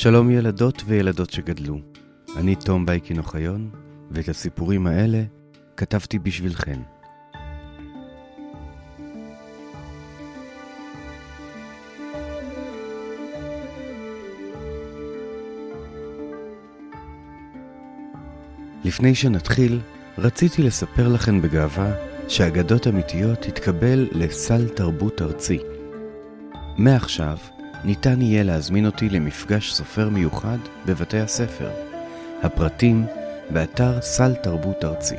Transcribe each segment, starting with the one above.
שלום ילדות וילדות שגדלו. אני תום בייקין אוחיון, ואת הסיפורים האלה כתבתי בשבילכן. לפני שנתחיל, רציתי לספר לכן בגאווה שאגדות אמיתיות תתקבל לסל תרבות ארצי. מעכשיו, ניתן יהיה להזמין אותי למפגש סופר מיוחד בבתי הספר. הפרטים באתר סל תרבות ארצי.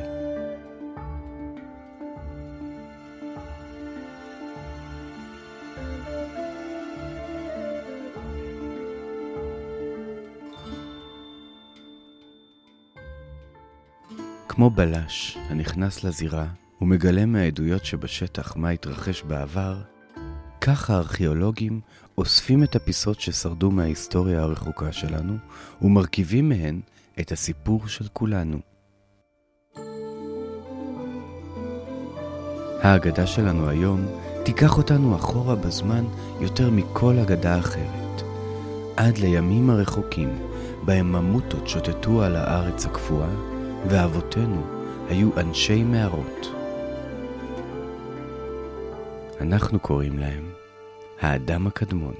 כמו בלש הנכנס לזירה ומגלה מהעדויות שבשטח מה התרחש בעבר, כך הארכיאולוגים אוספים את הפיסות ששרדו מההיסטוריה הרחוקה שלנו ומרכיבים מהן את הסיפור של כולנו. ההגדה שלנו היום תיקח אותנו אחורה בזמן יותר מכל אגדה אחרת, עד לימים הרחוקים בהם ממוטות שוטטו על הארץ הקפואה, ואבותינו היו אנשי מערות. אנחנו קוראים להם האדם הקדמון.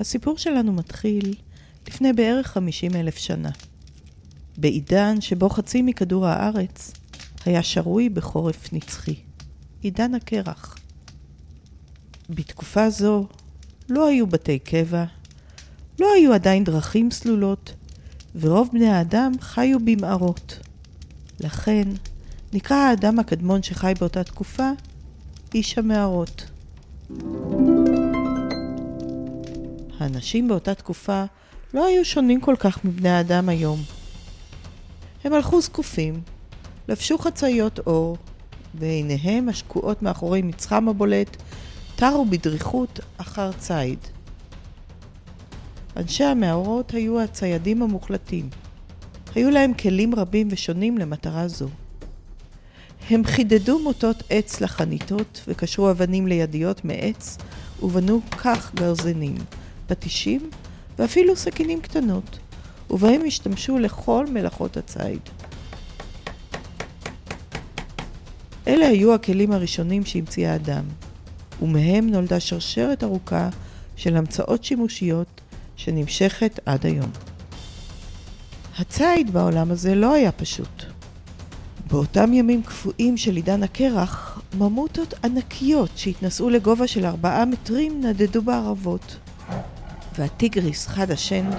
הסיפור שלנו מתחיל לפני בערך 50 אלף שנה. בעידן שבו חצי מכדור הארץ היה שרוי בחורף נצחי. עידן הקרח. בתקופה זו לא היו בתי קבע, לא היו עדיין דרכים סלולות, ורוב בני האדם חיו במערות. לכן נקרא האדם הקדמון שחי באותה תקופה איש המערות. האנשים באותה תקופה לא היו שונים כל כך מבני האדם היום. הם הלכו זקופים, לבשו חצאיות אור, ועיניהם השקועות מאחורי מצחם הבולט תרו בדריכות אחר ציד. אנשי המאורות היו הציידים המוחלטים. היו להם כלים רבים ושונים למטרה זו. הם חידדו מוטות עץ לחניתות וקשרו אבנים לידיות מעץ ובנו כך גרזנים, פטישים ואפילו סכינים קטנות, ובהם השתמשו לכל מלאכות הציד. אלה היו הכלים הראשונים שהמציא האדם. ומהם נולדה שרשרת ארוכה של המצאות שימושיות שנמשכת עד היום. הציד בעולם הזה לא היה פשוט. באותם ימים קפואים של עידן הקרח, ממוטות ענקיות שהתנסו לגובה של ארבעה מטרים נדדו בערבות. והטיגריס חד השן,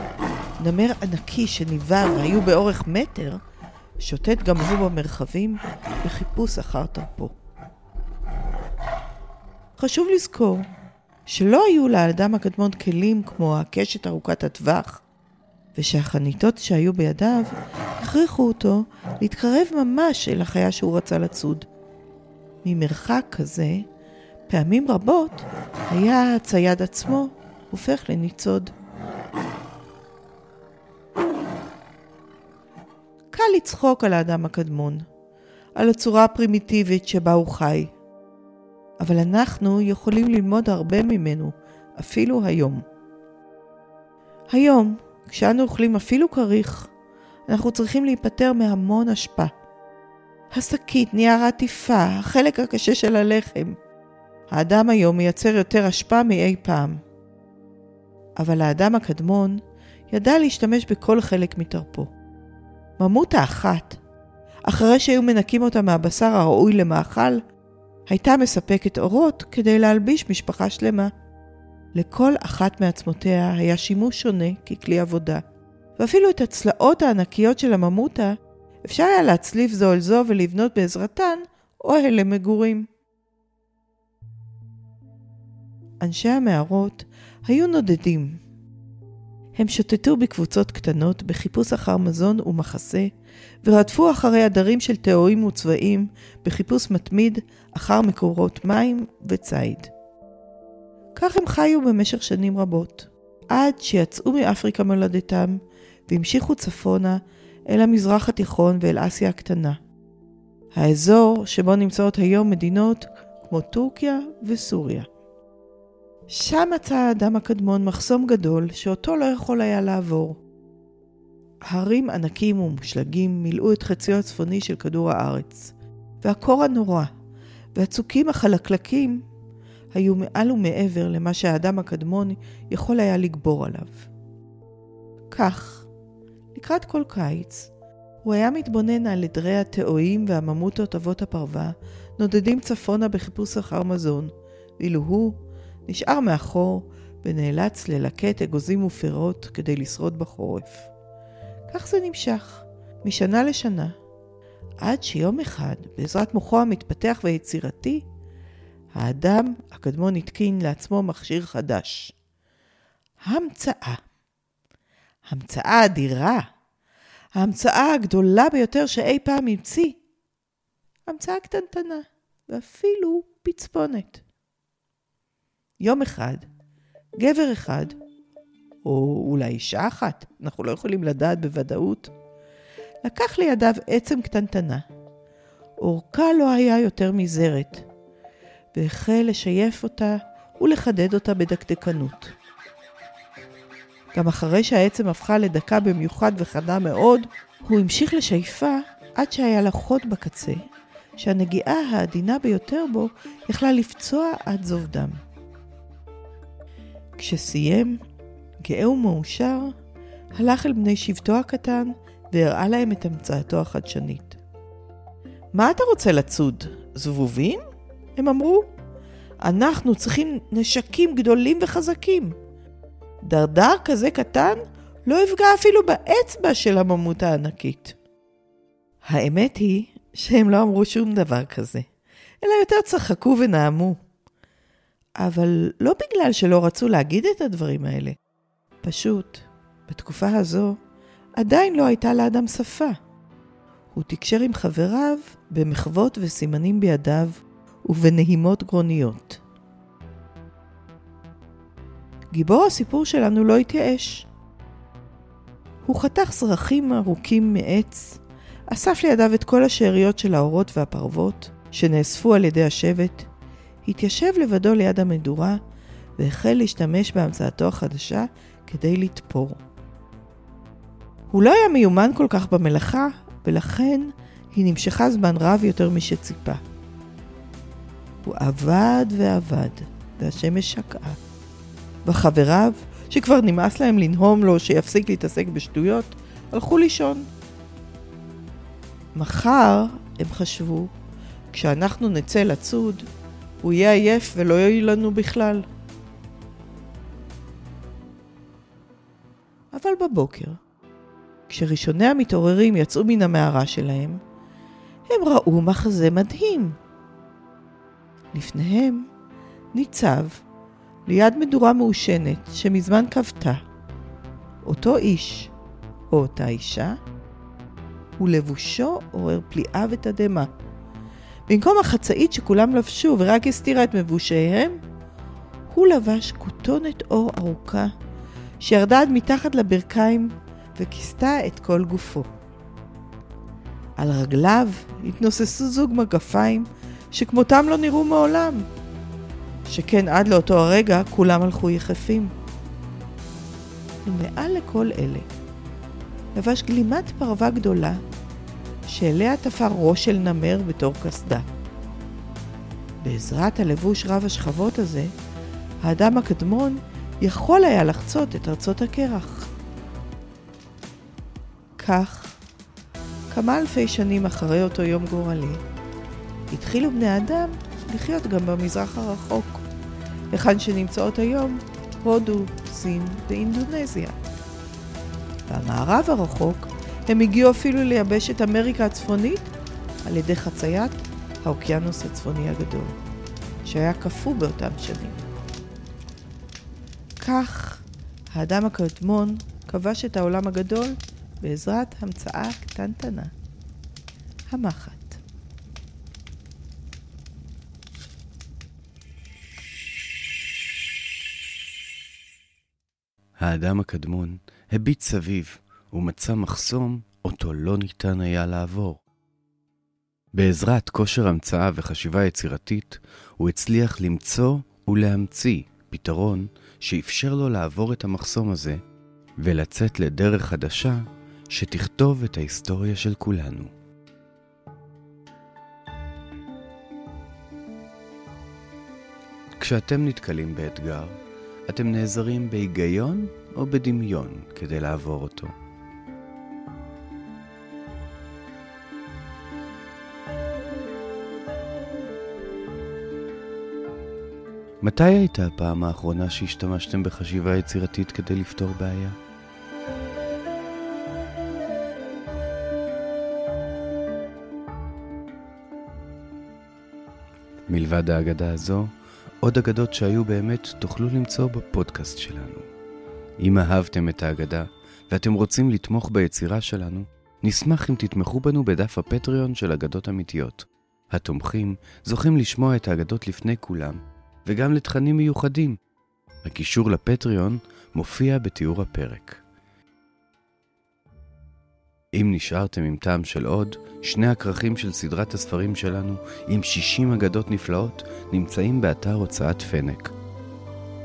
נמר ענקי שניבא והיו באורך מטר, שוטט גם הוא במרחבים בחיפוש אחר תרפו. חשוב לזכור שלא היו לאדם הקדמון כלים כמו הקשת ארוכת הטווח, ושהחניתות שהיו בידיו הכריחו אותו להתקרב ממש אל החיה שהוא רצה לצוד. ממרחק כזה, פעמים רבות היה הצייד עצמו הופך לניצוד. קל לצחוק על האדם הקדמון, על הצורה הפרימיטיבית שבה הוא חי. אבל אנחנו יכולים ללמוד הרבה ממנו, אפילו היום. היום, כשאנו אוכלים אפילו כריך, אנחנו צריכים להיפטר מהמון אשפה. השקית, נייר העטיפה, החלק הקשה של הלחם. האדם היום מייצר יותר אשפה מאי פעם. אבל האדם הקדמון ידע להשתמש בכל חלק מתרפו. ממותה אחת, אחרי שהיו מנקים אותה מהבשר הראוי למאכל, הייתה מספקת אורות כדי להלביש משפחה שלמה. לכל אחת מעצמותיה היה שימוש שונה ככלי עבודה, ואפילו את הצלעות הענקיות של הממותה אפשר היה להצליף זו אל זו ולבנות בעזרתן אוהל למגורים. אנשי המערות היו נודדים. הם שוטטו בקבוצות קטנות בחיפוש אחר מזון ומחסה, ורדפו אחרי עדרים של טהורים וצבעים בחיפוש מתמיד אחר מקורות מים וציד. כך הם חיו במשך שנים רבות, עד שיצאו מאפריקה מולדתם והמשיכו צפונה אל המזרח התיכון ואל אסיה הקטנה. האזור שבו נמצאות היום מדינות כמו טורקיה וסוריה. שם מצא האדם הקדמון מחסום גדול שאותו לא יכול היה לעבור. הרים ענקים ומושלגים מילאו את חציו הצפוני של כדור הארץ, והקור הנורא והצוקים החלקלקים היו מעל ומעבר למה שהאדם הקדמון יכול היה לגבור עליו. כך, לקראת כל קיץ, הוא היה מתבונן על עדרי התאואים והממוטות אבות הפרווה, נודדים צפונה בחיפוש אחר מזון, ואילו הוא נשאר מאחור ונאלץ ללקט אגוזים ופירות כדי לשרוד בחורף. כך זה נמשך, משנה לשנה, עד שיום אחד, בעזרת מוחו המתפתח והיצירתי, האדם הקדמון התקין לעצמו מכשיר חדש. המצאה. המצאה אדירה. ההמצאה הגדולה ביותר שאי פעם המציא. המצאה קטנטנה, ואפילו פצפונת. יום אחד, גבר אחד, או אולי אישה אחת, אנחנו לא יכולים לדעת בוודאות, לקח לידיו עצם קטנטנה. אורכה לא היה יותר מזרת, והחל לשייף אותה ולחדד אותה בדקדקנות. גם אחרי שהעצם הפכה לדקה במיוחד וחדה מאוד, הוא המשיך לשייפה עד שהיה לה חוד בקצה, שהנגיעה העדינה ביותר בו יכלה לפצוע עד זוב דם. כשסיים, גאה ומאושר, הלך אל בני שבטו הקטן והראה להם את המצאתו החדשנית. מה אתה רוצה לצוד? זבובים? הם אמרו. אנחנו צריכים נשקים גדולים וחזקים. דרדר כזה קטן לא יפגע אפילו באצבע של הממות הענקית. האמת היא שהם לא אמרו שום דבר כזה, אלא יותר צחקו ונעמו. אבל לא בגלל שלא רצו להגיד את הדברים האלה. פשוט, בתקופה הזו, עדיין לא הייתה לאדם שפה. הוא תקשר עם חבריו במחוות וסימנים בידיו ובנהימות גרוניות. גיבור הסיפור שלנו לא התייאש. הוא חתך זרחים ארוכים מעץ, אסף לידיו את כל השאריות של האורות והפרוות שנאספו על ידי השבט, התיישב לבדו ליד המדורה והחל להשתמש בהמצאתו החדשה כדי לתפור. הוא לא היה מיומן כל כך במלאכה, ולכן היא נמשכה זמן רב יותר משציפה. הוא עבד ועבד, והשמש שקעה. וחבריו, שכבר נמאס להם לנהום לו שיפסיק להתעסק בשטויות, הלכו לישון. מחר, הם חשבו, כשאנחנו נצא לצוד, הוא יהיה עייף ולא יועיל לנו בכלל. אבל בבוקר, כשראשוני המתעוררים יצאו מן המערה שלהם, הם ראו מחזה מדהים. לפניהם ניצב, ליד מדורה מעושנת שמזמן כבתה, אותו איש או אותה אישה, ולבושו עורר פליאה ותדהמה. במקום החצאית שכולם לבשו ורק הסתירה את מבושיהם, הוא לבש כותונת עור ארוכה שירדה עד מתחת לברכיים וכיסתה את כל גופו. על רגליו התנוססו זוג מגפיים שכמותם לא נראו מעולם, שכן עד לאותו הרגע כולם הלכו יחפים. ומעל לכל אלה לבש גלימת פרווה גדולה שאליה תפר ראש של נמר בתור קסדה. בעזרת הלבוש רב השכבות הזה, האדם הקדמון יכול היה לחצות את ארצות הקרח. כך, כמה אלפי שנים אחרי אותו יום גורלי, התחילו בני אדם לחיות גם במזרח הרחוק, היכן שנמצאות היום הודו, סין ואינדונזיה. במערב הרחוק הם הגיעו אפילו ליבשת אמריקה הצפונית על ידי חציית האוקיינוס הצפוני הגדול, שהיה קפוא באותם שנים. כך האדם הקדמון כבש את העולם הגדול בעזרת המצאה קטנטנה, המחט. האדם הקדמון הביט סביב הוא מצא מחסום אותו לא ניתן היה לעבור. בעזרת כושר המצאה וחשיבה יצירתית, הוא הצליח למצוא ולהמציא פתרון שאפשר לו לעבור את המחסום הזה ולצאת לדרך חדשה שתכתוב את ההיסטוריה של כולנו. כשאתם נתקלים באתגר, אתם נעזרים בהיגיון או בדמיון כדי לעבור אותו. מתי הייתה הפעם האחרונה שהשתמשתם בחשיבה יצירתית כדי לפתור בעיה? מלבד האגדה הזו, עוד אגדות שהיו באמת תוכלו למצוא בפודקאסט שלנו. אם אהבתם את האגדה ואתם רוצים לתמוך ביצירה שלנו, נשמח אם תתמכו בנו בדף הפטריון של אגדות אמיתיות. התומכים זוכים לשמוע את האגדות לפני כולם, וגם לתכנים מיוחדים. הקישור לפטריון מופיע בתיאור הפרק. אם נשארתם עם טעם של עוד, שני הכרכים של סדרת הספרים שלנו, עם 60 אגדות נפלאות, נמצאים באתר הוצאת פנק.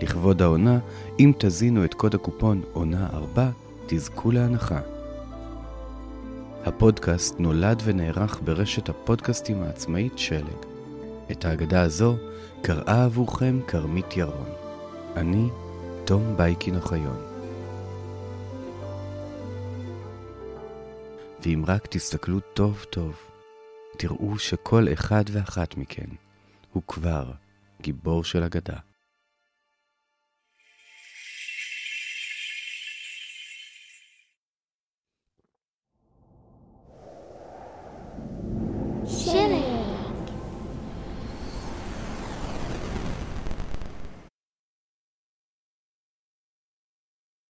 לכבוד העונה, אם תזינו את קוד הקופון עונה 4, תזכו להנחה. הפודקאסט נולד ונערך ברשת הפודקאסטים העצמאית שלג. את האגדה הזו קראה עבורכם כרמית ירון. אני, תום בייקין אוחיון. ואם רק תסתכלו טוב טוב, תראו שכל אחד ואחת מכן הוא כבר גיבור של אגדה.